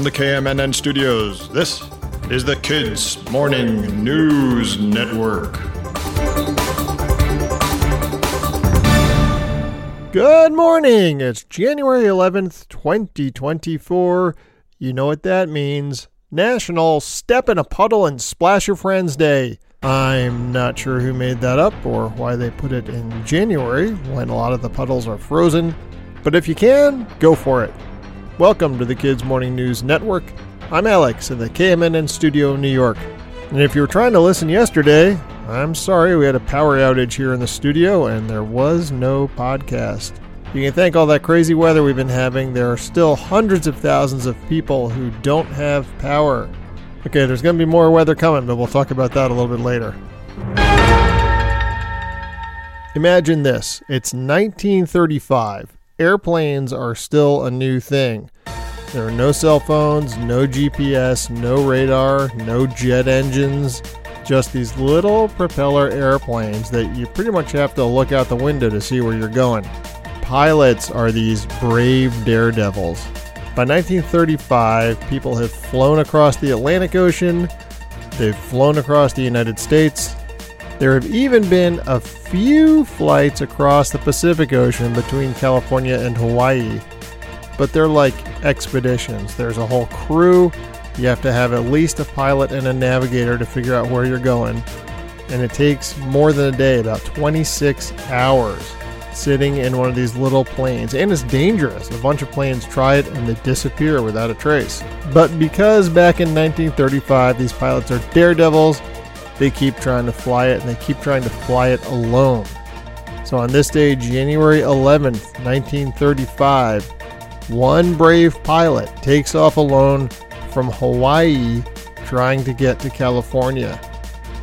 From the KMNN studios, this is the Kids Morning News Network. Good morning. It's January 11th, 2024. You know what that means. National Step in a Puddle and Splash Your Friends Day. I'm not sure who made that up or why they put it in January when a lot of the puddles are frozen, but if you can, go for it. Welcome to the Kids Morning News Network. I'm Alex in the KMNN studio in New York. And if you were trying to listen yesterday, I'm sorry we had a power outage here in the studio and there was no podcast. You can thank all that crazy weather we've been having. There are still hundreds of thousands of people who don't have power. Okay, there's going to be more weather coming, but we'll talk about that a little bit later. Imagine this it's 1935. Airplanes are still a new thing. There are no cell phones, no GPS, no radar, no jet engines, just these little propeller airplanes that you pretty much have to look out the window to see where you're going. Pilots are these brave daredevils. By 1935, people have flown across the Atlantic Ocean, they've flown across the United States, there have even been a few flights across the Pacific Ocean between California and Hawaii, but they're like expeditions. There's a whole crew. You have to have at least a pilot and a navigator to figure out where you're going. And it takes more than a day, about 26 hours, sitting in one of these little planes. And it's dangerous. A bunch of planes try it and they disappear without a trace. But because back in 1935 these pilots are daredevils, they keep trying to fly it and they keep trying to fly it alone. So on this day, January 11th, 1935, one brave pilot takes off alone from Hawaii trying to get to California.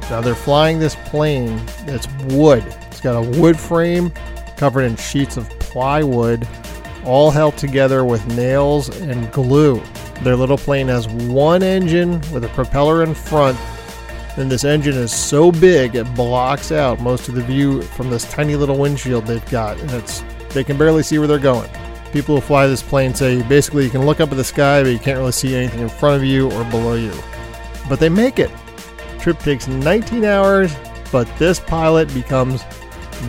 Now they're flying this plane that's wood. It's got a wood frame covered in sheets of plywood, all held together with nails and glue. Their little plane has one engine with a propeller in front and this engine is so big it blocks out most of the view from this tiny little windshield they've got, and it's they can barely see where they're going. People who fly this plane say basically you can look up at the sky, but you can't really see anything in front of you or below you. But they make it. Trip takes 19 hours, but this pilot becomes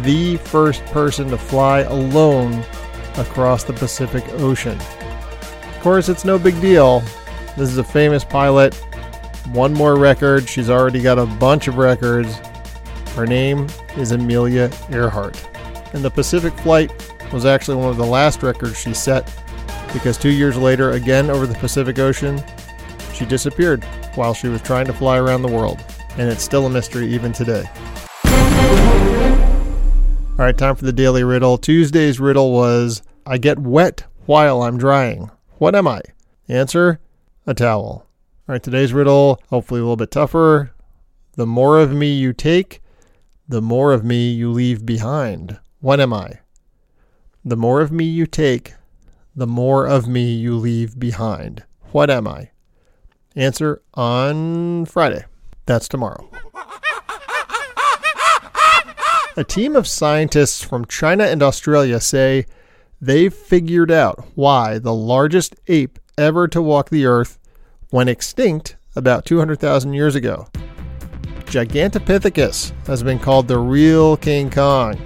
the first person to fly alone across the Pacific Ocean. Of course, it's no big deal. This is a famous pilot one more record. She's already got a bunch of records. Her name is Amelia Earhart. And the Pacific Flight was actually one of the last records she set because two years later, again over the Pacific Ocean, she disappeared while she was trying to fly around the world. And it's still a mystery even today. All right, time for the daily riddle. Tuesday's riddle was I get wet while I'm drying. What am I? Answer a towel. All right, today's riddle, hopefully a little bit tougher. The more of me you take, the more of me you leave behind. What am I? The more of me you take, the more of me you leave behind. What am I? Answer on Friday. That's tomorrow. A team of scientists from China and Australia say they've figured out why the largest ape ever to walk the earth went extinct about 200,000 years ago. Gigantopithecus has been called the real King Kong.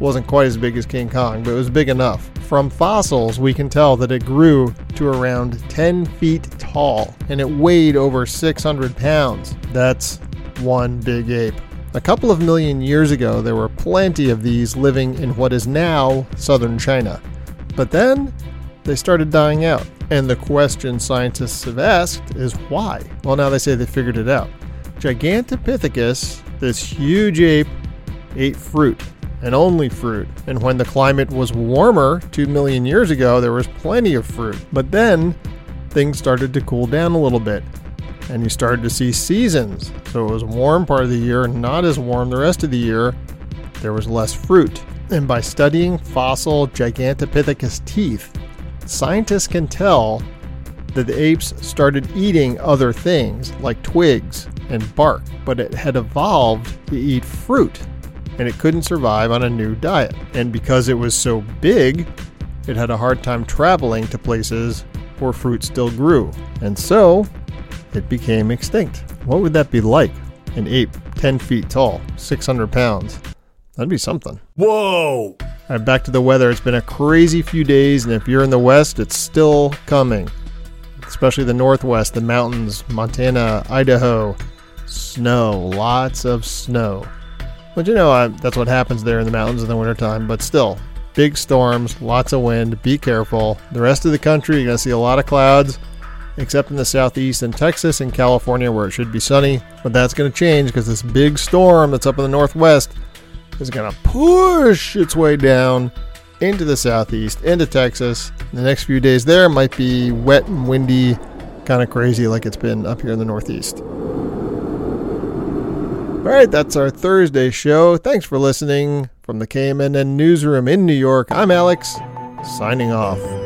Wasn't quite as big as King Kong, but it was big enough. From fossils, we can tell that it grew to around 10 feet tall and it weighed over 600 pounds. That's one big ape. A couple of million years ago, there were plenty of these living in what is now southern China. But then they started dying out. And the question scientists have asked is why? Well, now they say they figured it out. Gigantopithecus, this huge ape, ate fruit and only fruit. And when the climate was warmer 2 million years ago, there was plenty of fruit. But then things started to cool down a little bit. And you started to see seasons. So it was warm part of the year, not as warm the rest of the year. There was less fruit. And by studying fossil Gigantopithecus teeth, scientists can tell that the apes started eating other things like twigs and bark, but it had evolved to eat fruit and it couldn't survive on a new diet. And because it was so big, it had a hard time traveling to places where fruit still grew. And so it became extinct. What would that be like? An ape 10 feet tall, 600 pounds. That'd be something. Whoa! Back to the weather. It's been a crazy few days, and if you're in the west, it's still coming. Especially the northwest, the mountains, Montana, Idaho. Snow, lots of snow. But you know, I, that's what happens there in the mountains in the wintertime. But still, big storms, lots of wind. Be careful. The rest of the country, you're going to see a lot of clouds, except in the southeast and Texas and California where it should be sunny. But that's going to change because this big storm that's up in the northwest is going to push its way down into the southeast, into Texas. The next few days there might be wet and windy, kind of crazy like it's been up here in the northeast. All right, that's our Thursday show. Thanks for listening from the KMNN newsroom in New York. I'm Alex, signing off.